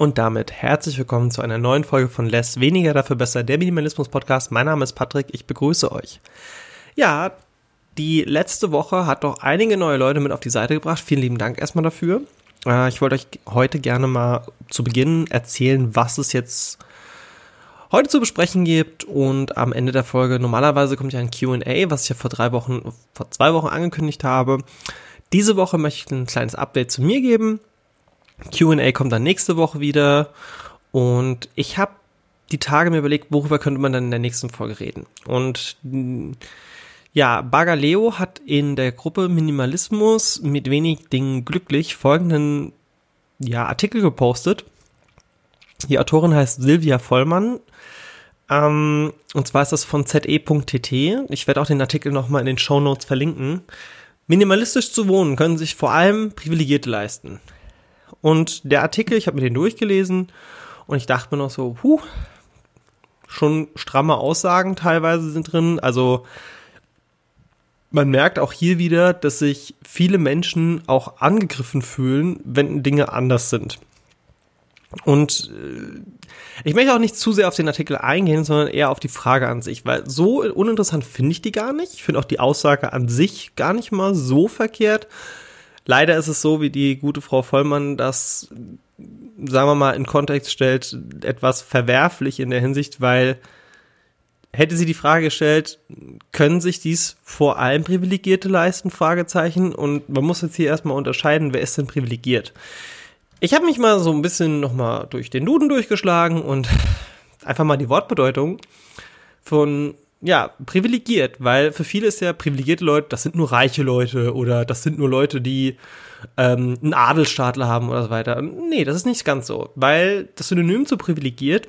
Und damit herzlich willkommen zu einer neuen Folge von Less Weniger dafür besser, der Minimalismus Podcast. Mein Name ist Patrick, ich begrüße euch. Ja, die letzte Woche hat doch einige neue Leute mit auf die Seite gebracht. Vielen lieben Dank erstmal dafür. Äh, ich wollte euch heute gerne mal zu Beginn erzählen, was es jetzt heute zu besprechen gibt und am Ende der Folge normalerweise kommt ja ein Q&A, was ich ja vor drei Wochen, vor zwei Wochen angekündigt habe. Diese Woche möchte ich ein kleines Update zu mir geben QA kommt dann nächste Woche wieder. Und ich habe die Tage mir überlegt, worüber könnte man dann in der nächsten Folge reden. Und ja, Bagaleo hat in der Gruppe Minimalismus mit wenig Dingen glücklich folgenden ja, Artikel gepostet. Die Autorin heißt Silvia Vollmann. Ähm, und zwar ist das von ze.tt. Ich werde auch den Artikel nochmal in den Show Notes verlinken. Minimalistisch zu wohnen können sich vor allem Privilegierte leisten. Und der Artikel, ich habe mir den durchgelesen und ich dachte mir noch so, puh, schon stramme Aussagen teilweise sind drin. Also man merkt auch hier wieder, dass sich viele Menschen auch angegriffen fühlen, wenn Dinge anders sind. Und äh, ich möchte auch nicht zu sehr auf den Artikel eingehen, sondern eher auf die Frage an sich, weil so uninteressant finde ich die gar nicht. Ich finde auch die Aussage an sich gar nicht mal so verkehrt. Leider ist es so, wie die gute Frau Vollmann das, sagen wir mal, in Kontext stellt, etwas verwerflich in der Hinsicht, weil hätte sie die Frage gestellt, können sich dies vor allem Privilegierte leisten? Fragezeichen. Und man muss jetzt hier erstmal unterscheiden, wer ist denn privilegiert? Ich habe mich mal so ein bisschen nochmal durch den Duden durchgeschlagen und einfach mal die Wortbedeutung von ja, privilegiert, weil für viele ist ja privilegierte Leute, das sind nur reiche Leute oder das sind nur Leute, die ähm, einen Adelsstaatler haben oder so weiter. Nee, das ist nicht ganz so, weil das Synonym zu privilegiert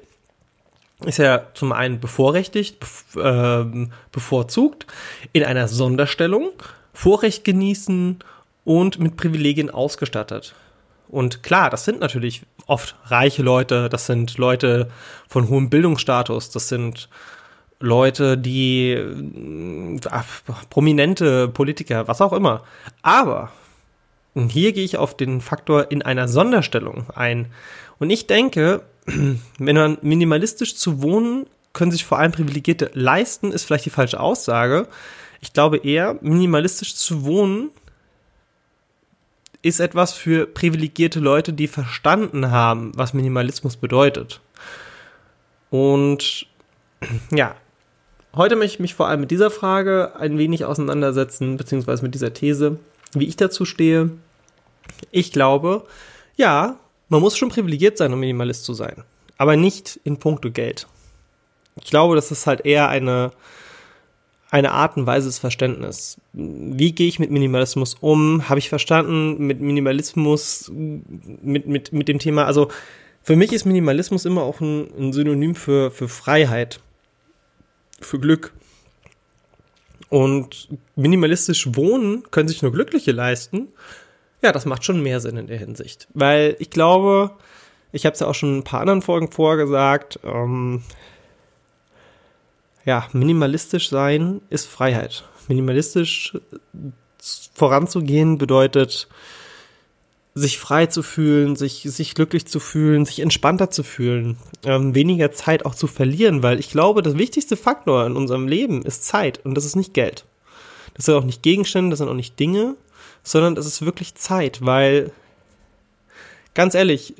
ist ja zum einen bevorrechtigt, äh, bevorzugt, in einer Sonderstellung, Vorrecht genießen und mit Privilegien ausgestattet. Und klar, das sind natürlich oft reiche Leute, das sind Leute von hohem Bildungsstatus, das sind Leute, die ach, äh, prominente Politiker, was auch immer. Aber hier gehe ich auf den Faktor in einer Sonderstellung ein. Und ich denke, wenn man minimalistisch zu wohnen, können sich vor allem Privilegierte leisten, ist vielleicht die falsche Aussage. Ich glaube eher, minimalistisch zu wohnen ist etwas für privilegierte Leute, die verstanden haben, was Minimalismus bedeutet. Und ja, Heute möchte ich mich vor allem mit dieser Frage ein wenig auseinandersetzen, beziehungsweise mit dieser These, wie ich dazu stehe. Ich glaube, ja, man muss schon privilegiert sein, um Minimalist zu sein. Aber nicht in puncto Geld. Ich glaube, das ist halt eher eine, eine Art und Weise des Verständnisses. Wie gehe ich mit Minimalismus um? Habe ich verstanden mit Minimalismus, mit, mit, mit dem Thema, also für mich ist Minimalismus immer auch ein, ein Synonym für, für Freiheit für Glück. Und minimalistisch wohnen können sich nur Glückliche leisten. Ja, das macht schon mehr Sinn in der Hinsicht. Weil ich glaube, ich habe es ja auch schon ein paar anderen Folgen vorgesagt, ähm, ja, minimalistisch sein ist Freiheit. Minimalistisch voranzugehen bedeutet, sich frei zu fühlen, sich, sich glücklich zu fühlen, sich entspannter zu fühlen, ähm, weniger Zeit auch zu verlieren, weil ich glaube, das wichtigste Faktor in unserem Leben ist Zeit und das ist nicht Geld. Das sind auch nicht Gegenstände, das sind auch nicht Dinge, sondern das ist wirklich Zeit, weil ganz ehrlich,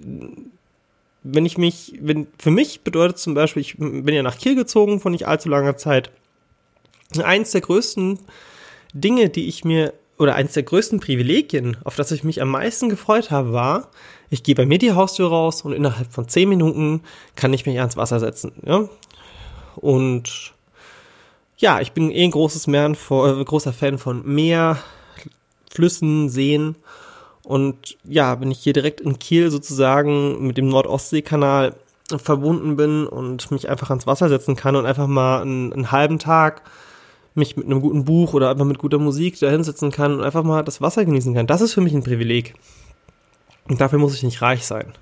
wenn ich mich, wenn, für mich bedeutet zum Beispiel, ich bin ja nach Kiel gezogen vor nicht allzu langer Zeit. Eins der größten Dinge, die ich mir oder eines der größten Privilegien, auf das ich mich am meisten gefreut habe, war, ich gehe bei mir die Haustür raus und innerhalb von zehn Minuten kann ich mich ans Wasser setzen. Ja? Und ja, ich bin eh ein großes Meer, äh, großer Fan von Meer, Flüssen, Seen. Und ja, wenn ich hier direkt in Kiel sozusagen mit dem Nordostseekanal verbunden bin und mich einfach ans Wasser setzen kann und einfach mal einen, einen halben Tag mich mit einem guten Buch oder einfach mit guter Musik da hinsetzen kann und einfach mal das Wasser genießen kann. Das ist für mich ein Privileg. Und dafür muss ich nicht reich sein.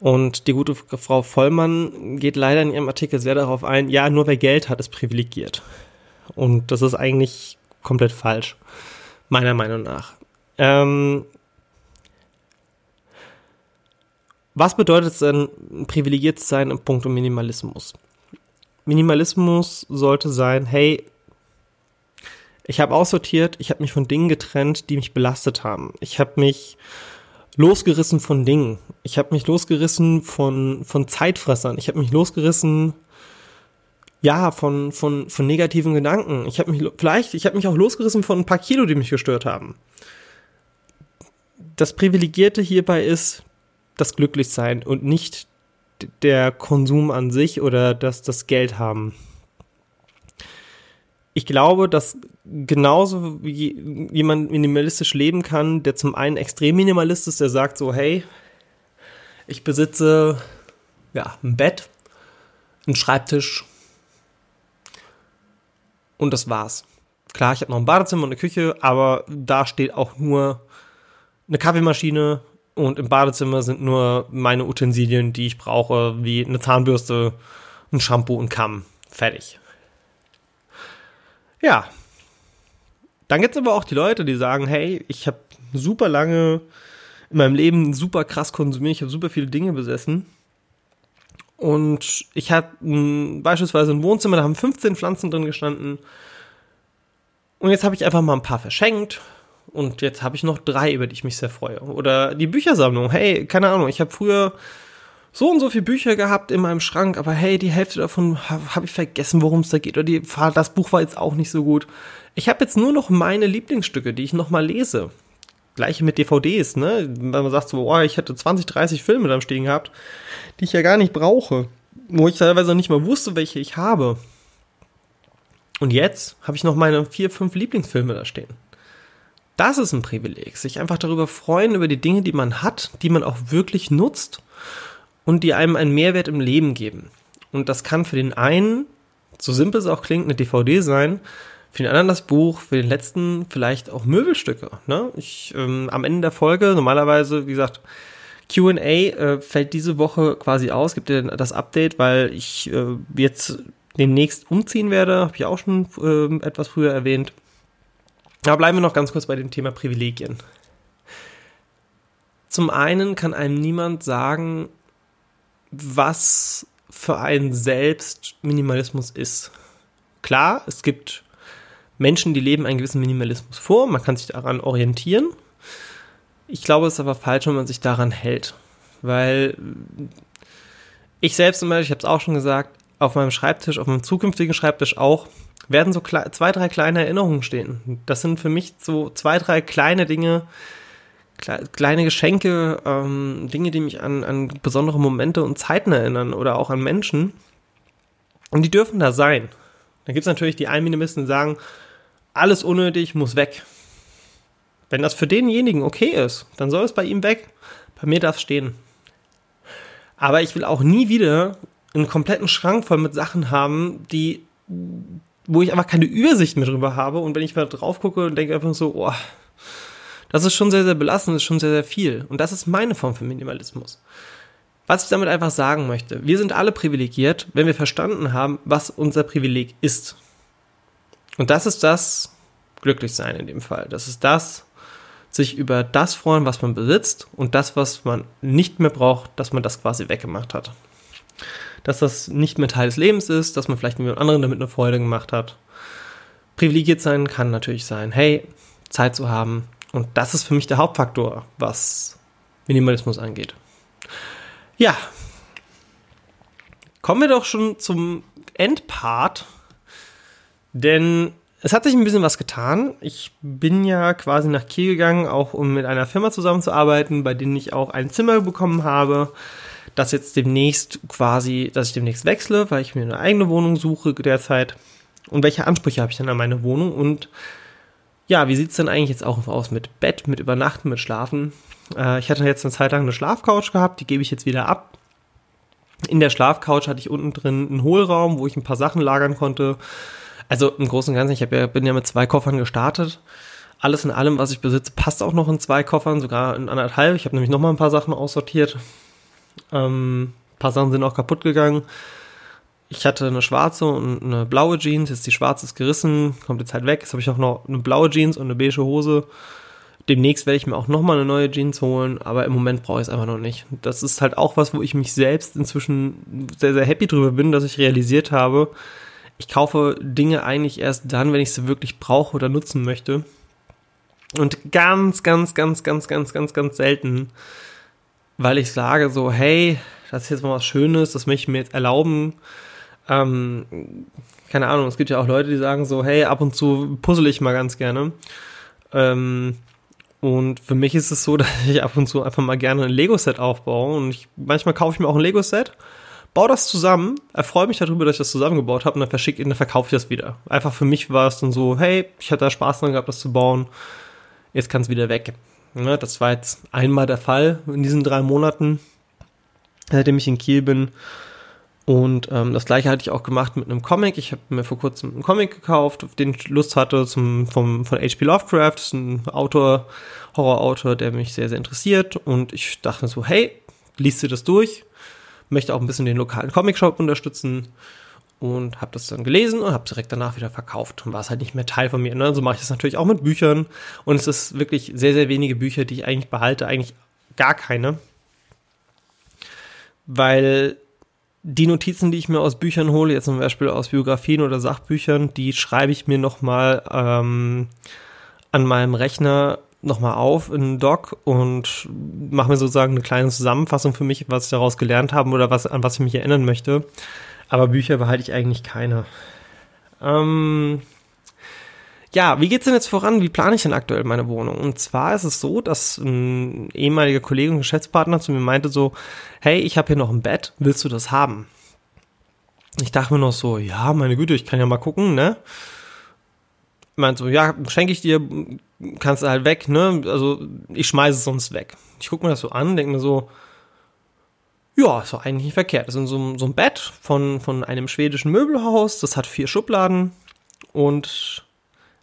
Und die gute Frau Vollmann geht leider in ihrem Artikel sehr darauf ein, ja, nur wer Geld hat, ist privilegiert. Und das ist eigentlich komplett falsch, meiner Meinung nach. Ähm, Was bedeutet es denn, privilegiert zu sein im Punkt Minimalismus? Minimalismus sollte sein, hey, ich habe aussortiert, ich habe mich von Dingen getrennt, die mich belastet haben. Ich habe mich losgerissen von Dingen. Ich habe mich losgerissen von, von Zeitfressern. Ich habe mich losgerissen, ja, von, von, von negativen Gedanken. Ich habe mich, vielleicht, ich habe mich auch losgerissen von ein paar Kilo, die mich gestört haben. Das Privilegierte hierbei ist das Glücklichsein und nicht der Konsum an sich oder das, das Geld haben ich glaube, dass genauso wie jemand minimalistisch leben kann, der zum einen extrem Minimalist ist, der sagt so, hey, ich besitze ja, ein Bett, einen Schreibtisch und das war's. Klar, ich habe noch ein Badezimmer und eine Küche, aber da steht auch nur eine Kaffeemaschine und im Badezimmer sind nur meine Utensilien, die ich brauche, wie eine Zahnbürste, ein Shampoo und Kamm. Fertig. Ja. Dann gibt es aber auch die Leute, die sagen, hey, ich habe super lange in meinem Leben super krass konsumiert, ich habe super viele Dinge besessen. Und ich hatte beispielsweise ein Wohnzimmer, da haben 15 Pflanzen drin gestanden. Und jetzt habe ich einfach mal ein paar verschenkt. Und jetzt habe ich noch drei, über die ich mich sehr freue. Oder die Büchersammlung. Hey, keine Ahnung, ich habe früher so und so viele Bücher gehabt in meinem Schrank, aber hey, die Hälfte davon habe hab ich vergessen, worum es da geht. Oder die, das Buch war jetzt auch nicht so gut. Ich habe jetzt nur noch meine Lieblingsstücke, die ich nochmal lese. Gleiche mit DVDs, ne? Wenn man sagt so, oh, ich hätte 20, 30 Filme da stehen gehabt, die ich ja gar nicht brauche. Wo ich teilweise noch nicht mal wusste, welche ich habe. Und jetzt habe ich noch meine vier, fünf Lieblingsfilme da stehen. Das ist ein Privileg, sich einfach darüber freuen, über die Dinge, die man hat, die man auch wirklich nutzt und die einem einen Mehrwert im Leben geben. Und das kann für den einen, so simpel es auch klingt, eine DVD sein, für den anderen das Buch, für den letzten vielleicht auch Möbelstücke. Ne? Ich, ähm, am Ende der Folge, normalerweise, wie gesagt, QA äh, fällt diese Woche quasi aus, gibt dir das Update, weil ich äh, jetzt demnächst umziehen werde, habe ich auch schon äh, etwas früher erwähnt. Aber bleiben wir noch ganz kurz bei dem Thema Privilegien. Zum einen kann einem niemand sagen, was für einen selbst Minimalismus ist. Klar, es gibt Menschen, die leben einen gewissen Minimalismus vor, man kann sich daran orientieren. Ich glaube, es ist aber falsch, wenn man sich daran hält, weil ich selbst Beispiel, ich habe es auch schon gesagt, auf meinem Schreibtisch, auf meinem zukünftigen Schreibtisch auch, werden so zwei, drei kleine Erinnerungen stehen. Das sind für mich so zwei, drei kleine Dinge, kleine Geschenke, ähm, Dinge, die mich an, an besondere Momente und Zeiten erinnern oder auch an Menschen. Und die dürfen da sein. Dann gibt es natürlich die Einminimisten, die sagen, alles unnötig muss weg. Wenn das für denjenigen okay ist, dann soll es bei ihm weg. Bei mir darf es stehen. Aber ich will auch nie wieder einen kompletten Schrank voll mit Sachen haben, die, wo ich einfach keine Übersicht mehr drüber habe. Und wenn ich mal drauf gucke und denke einfach so, oh, das ist schon sehr, sehr belastend, das ist schon sehr, sehr viel. Und das ist meine Form von Minimalismus. Was ich damit einfach sagen möchte, wir sind alle privilegiert, wenn wir verstanden haben, was unser Privileg ist. Und das ist das Glücklichsein in dem Fall. Das ist das, sich über das freuen, was man besitzt und das, was man nicht mehr braucht, dass man das quasi weggemacht hat. Dass das nicht mehr Teil des Lebens ist, dass man vielleicht mit anderen damit eine Freude gemacht hat. Privilegiert sein kann natürlich sein, hey, Zeit zu haben, und das ist für mich der Hauptfaktor, was Minimalismus angeht. Ja. Kommen wir doch schon zum Endpart. Denn es hat sich ein bisschen was getan. Ich bin ja quasi nach Kiel gegangen, auch um mit einer Firma zusammenzuarbeiten, bei denen ich auch ein Zimmer bekommen habe, das jetzt demnächst quasi, dass ich demnächst wechsle, weil ich mir eine eigene Wohnung suche derzeit. Und welche Ansprüche habe ich dann an meine Wohnung? Und ja, wie sieht's denn eigentlich jetzt auch aus mit Bett, mit Übernachten, mit Schlafen? Äh, ich hatte jetzt eine Zeit lang eine Schlafcouch gehabt, die gebe ich jetzt wieder ab. In der Schlafcouch hatte ich unten drin einen Hohlraum, wo ich ein paar Sachen lagern konnte. Also im Großen und Ganzen, ich ja, bin ja mit zwei Koffern gestartet. Alles in allem, was ich besitze, passt auch noch in zwei Koffern, sogar in anderthalb. Ich habe nämlich noch mal ein paar Sachen aussortiert. Ähm, ein paar Sachen sind auch kaputt gegangen ich hatte eine schwarze und eine blaue Jeans, jetzt die schwarze ist gerissen, kommt jetzt halt weg. Jetzt habe ich auch noch eine blaue Jeans und eine beige Hose. demnächst werde ich mir auch nochmal eine neue Jeans holen, aber im Moment brauche ich es einfach noch nicht. Das ist halt auch was, wo ich mich selbst inzwischen sehr, sehr happy drüber bin, dass ich realisiert habe, ich kaufe Dinge eigentlich erst dann, wenn ich sie wirklich brauche oder nutzen möchte. Und ganz, ganz, ganz, ganz, ganz, ganz, ganz selten, weil ich sage so, hey, das ist jetzt mal was Schönes, das möchte ich mir jetzt erlauben. Ähm, keine Ahnung, es gibt ja auch Leute, die sagen so, hey, ab und zu puzzle ich mal ganz gerne. Ähm, und für mich ist es so, dass ich ab und zu einfach mal gerne ein Lego-Set aufbaue. Und ich, manchmal kaufe ich mir auch ein Lego-Set, baue das zusammen, erfreue mich darüber, dass ich das zusammengebaut habe und dann verschicke, dann verkaufe ich das wieder. Einfach für mich war es dann so, hey, ich hatte da Spaß dran gehabt, das zu bauen. Jetzt kann es wieder weg. Ja, das war jetzt einmal der Fall in diesen drei Monaten, seitdem ich in Kiel bin. Und ähm, das gleiche hatte ich auch gemacht mit einem Comic. Ich habe mir vor kurzem einen Comic gekauft, auf den ich Lust hatte, zum, vom, von H.P. Lovecraft. Das ist ein Autor, Horrorautor, der mich sehr, sehr interessiert. Und ich dachte so, hey, liest dir das durch. Möchte auch ein bisschen den lokalen Comic-Shop unterstützen. Und habe das dann gelesen und habe direkt danach wieder verkauft. Und war es halt nicht mehr Teil von mir. Ne? So mache ich das natürlich auch mit Büchern. Und es ist wirklich sehr, sehr wenige Bücher, die ich eigentlich behalte. Eigentlich gar keine. Weil die Notizen, die ich mir aus Büchern hole, jetzt zum Beispiel aus Biografien oder Sachbüchern, die schreibe ich mir nochmal ähm, an meinem Rechner nochmal auf in Doc und mache mir sozusagen eine kleine Zusammenfassung für mich, was ich daraus gelernt habe oder was, an was ich mich erinnern möchte. Aber Bücher behalte ich eigentlich keine. Ähm, ja, wie geht's denn jetzt voran? Wie plane ich denn aktuell meine Wohnung? Und zwar ist es so, dass ein ehemaliger Kollege und Geschäftspartner zu mir meinte so, hey, ich habe hier noch ein Bett, willst du das haben? Ich dachte mir noch so, ja, meine Güte, ich kann ja mal gucken, ne? Meint so, ja, schenke ich dir, kannst du halt weg, ne? Also ich schmeiße es sonst weg. Ich gucke mir das so an, denke mir so, ja, ist doch eigentlich nicht verkehrt. Das ist so, so ein Bett von, von einem schwedischen Möbelhaus, das hat vier Schubladen und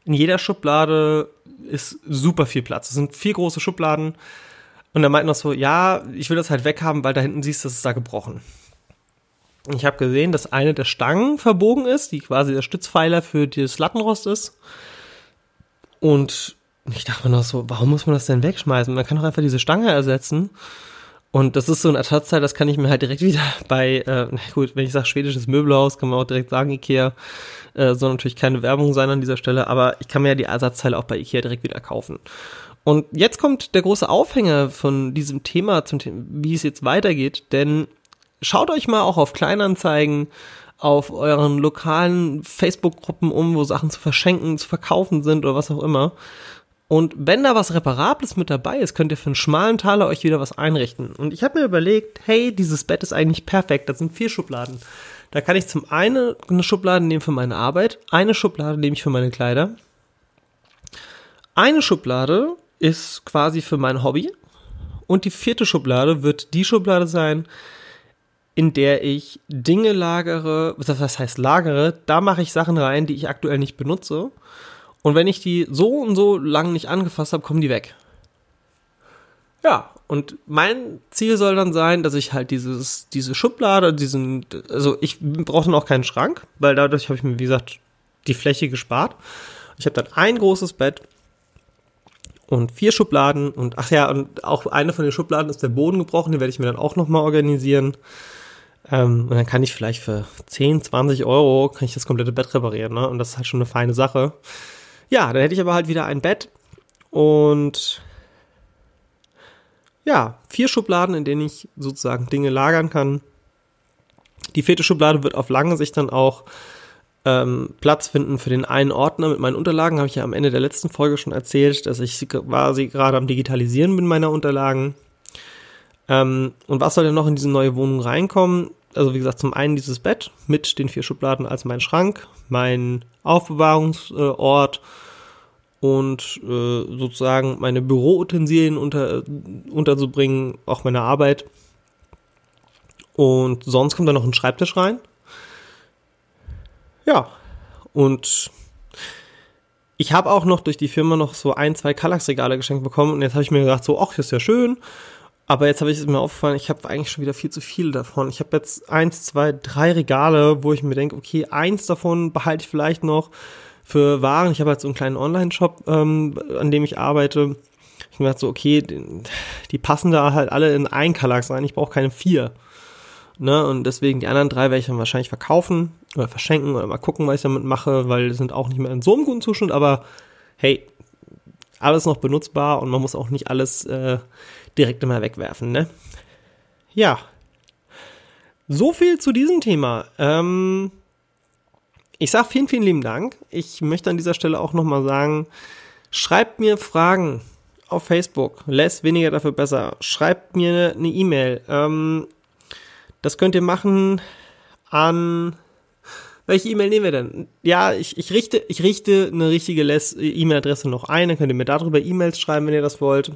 in jeder Schublade ist super viel Platz. Es sind vier große Schubladen. Und er meint noch so, ja, ich will das halt weghaben, weil da hinten siehst du, das ist da gebrochen. Ich habe gesehen, dass eine der Stangen verbogen ist, die quasi der Stützpfeiler für das Lattenrost ist. Und ich dachte mir noch so, warum muss man das denn wegschmeißen? Man kann doch einfach diese Stange ersetzen. Und das ist so ein Ersatzteil, das kann ich mir halt direkt wieder bei, äh, gut, wenn ich sage schwedisches Möbelhaus, kann man auch direkt sagen Ikea. Äh, soll natürlich keine Werbung sein an dieser Stelle, aber ich kann mir ja die Ersatzteile auch bei Ikea direkt wieder kaufen. Und jetzt kommt der große Aufhänger von diesem Thema, zum Thema, wie es jetzt weitergeht, denn schaut euch mal auch auf Kleinanzeigen, auf euren lokalen Facebook-Gruppen um, wo Sachen zu verschenken, zu verkaufen sind oder was auch immer. Und wenn da was Reparables mit dabei ist, könnt ihr für einen schmalen Taler euch wieder was einrichten. Und ich habe mir überlegt, hey, dieses Bett ist eigentlich perfekt. Das sind vier Schubladen. Da kann ich zum einen eine Schublade nehmen für meine Arbeit, eine Schublade nehme ich für meine Kleider. Eine Schublade ist quasi für mein Hobby. Und die vierte Schublade wird die Schublade sein, in der ich Dinge lagere, was heißt lagere, da mache ich Sachen rein, die ich aktuell nicht benutze. Und wenn ich die so und so lang nicht angefasst habe, kommen die weg. Ja, und mein Ziel soll dann sein, dass ich halt dieses, diese Schublade, diesen, also ich brauche dann auch keinen Schrank, weil dadurch habe ich mir, wie gesagt, die Fläche gespart. Ich habe dann ein großes Bett und vier Schubladen und ach ja, und auch eine von den Schubladen ist der Boden gebrochen, den werde ich mir dann auch nochmal organisieren. Ähm, und dann kann ich vielleicht für 10, 20 Euro kann ich das komplette Bett reparieren, ne? Und das ist halt schon eine feine Sache. Ja, dann hätte ich aber halt wieder ein Bett und ja, vier Schubladen, in denen ich sozusagen Dinge lagern kann. Die vierte Schublade wird auf lange Sicht dann auch ähm, Platz finden für den einen Ordner mit meinen Unterlagen. Habe ich ja am Ende der letzten Folge schon erzählt, dass ich quasi gerade am Digitalisieren bin meiner Unterlagen. Ähm, und was soll denn noch in diese neue Wohnung reinkommen? Also wie gesagt, zum einen dieses Bett mit den vier Schubladen als mein Schrank, mein Aufbewahrungsort und äh, sozusagen meine Büroutensilien unter, unterzubringen, auch meine Arbeit. Und sonst kommt da noch ein Schreibtisch rein. Ja, und ich habe auch noch durch die Firma noch so ein, zwei Kallax-Regale geschenkt bekommen und jetzt habe ich mir gedacht, so, ach, ist ja schön. Aber jetzt habe ich es mir aufgefallen, ich habe eigentlich schon wieder viel zu viel davon. Ich habe jetzt eins, zwei, drei Regale, wo ich mir denke, okay, eins davon behalte ich vielleicht noch für Waren. Ich habe halt so einen kleinen Online-Shop, ähm, an dem ich arbeite. Ich mir gedacht so, okay, die passen da halt alle in ein Kallax rein, ich brauche keine vier. Ne, und deswegen die anderen drei werde ich dann wahrscheinlich verkaufen oder verschenken oder mal gucken, was ich damit mache, weil die sind auch nicht mehr in so einem guten Zustand, aber hey, alles noch benutzbar und man muss auch nicht alles äh, direkt immer wegwerfen, ne? Ja. So viel zu diesem Thema. Ähm, ich sage vielen, vielen lieben Dank. Ich möchte an dieser Stelle auch nochmal sagen, schreibt mir Fragen auf Facebook. Less weniger dafür besser. Schreibt mir eine E-Mail. Ähm, das könnt ihr machen an welche E-Mail nehmen wir denn? Ja, ich, ich richte, ich richte eine richtige E-Mail-Adresse noch ein, dann könnt ihr mir darüber E-Mails schreiben, wenn ihr das wollt.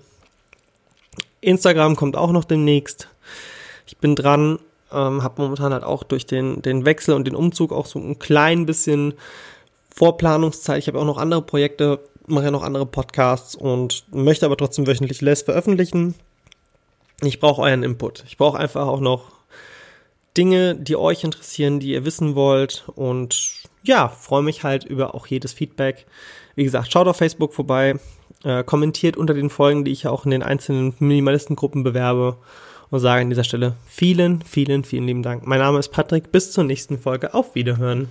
Instagram kommt auch noch demnächst. Ich bin dran, ähm, habe momentan halt auch durch den, den Wechsel und den Umzug auch so ein klein bisschen Vorplanungszeit. Ich habe auch noch andere Projekte, mache ja noch andere Podcasts und möchte aber trotzdem wöchentlich Less veröffentlichen. Ich brauche euren Input. Ich brauche einfach auch noch Dinge, die euch interessieren, die ihr wissen wollt. Und ja, freue mich halt über auch jedes Feedback. Wie gesagt, schaut auf Facebook vorbei, äh, kommentiert unter den Folgen, die ich ja auch in den einzelnen Minimalistengruppen bewerbe und sage an dieser Stelle vielen, vielen, vielen lieben Dank. Mein Name ist Patrick, bis zur nächsten Folge, auf Wiederhören.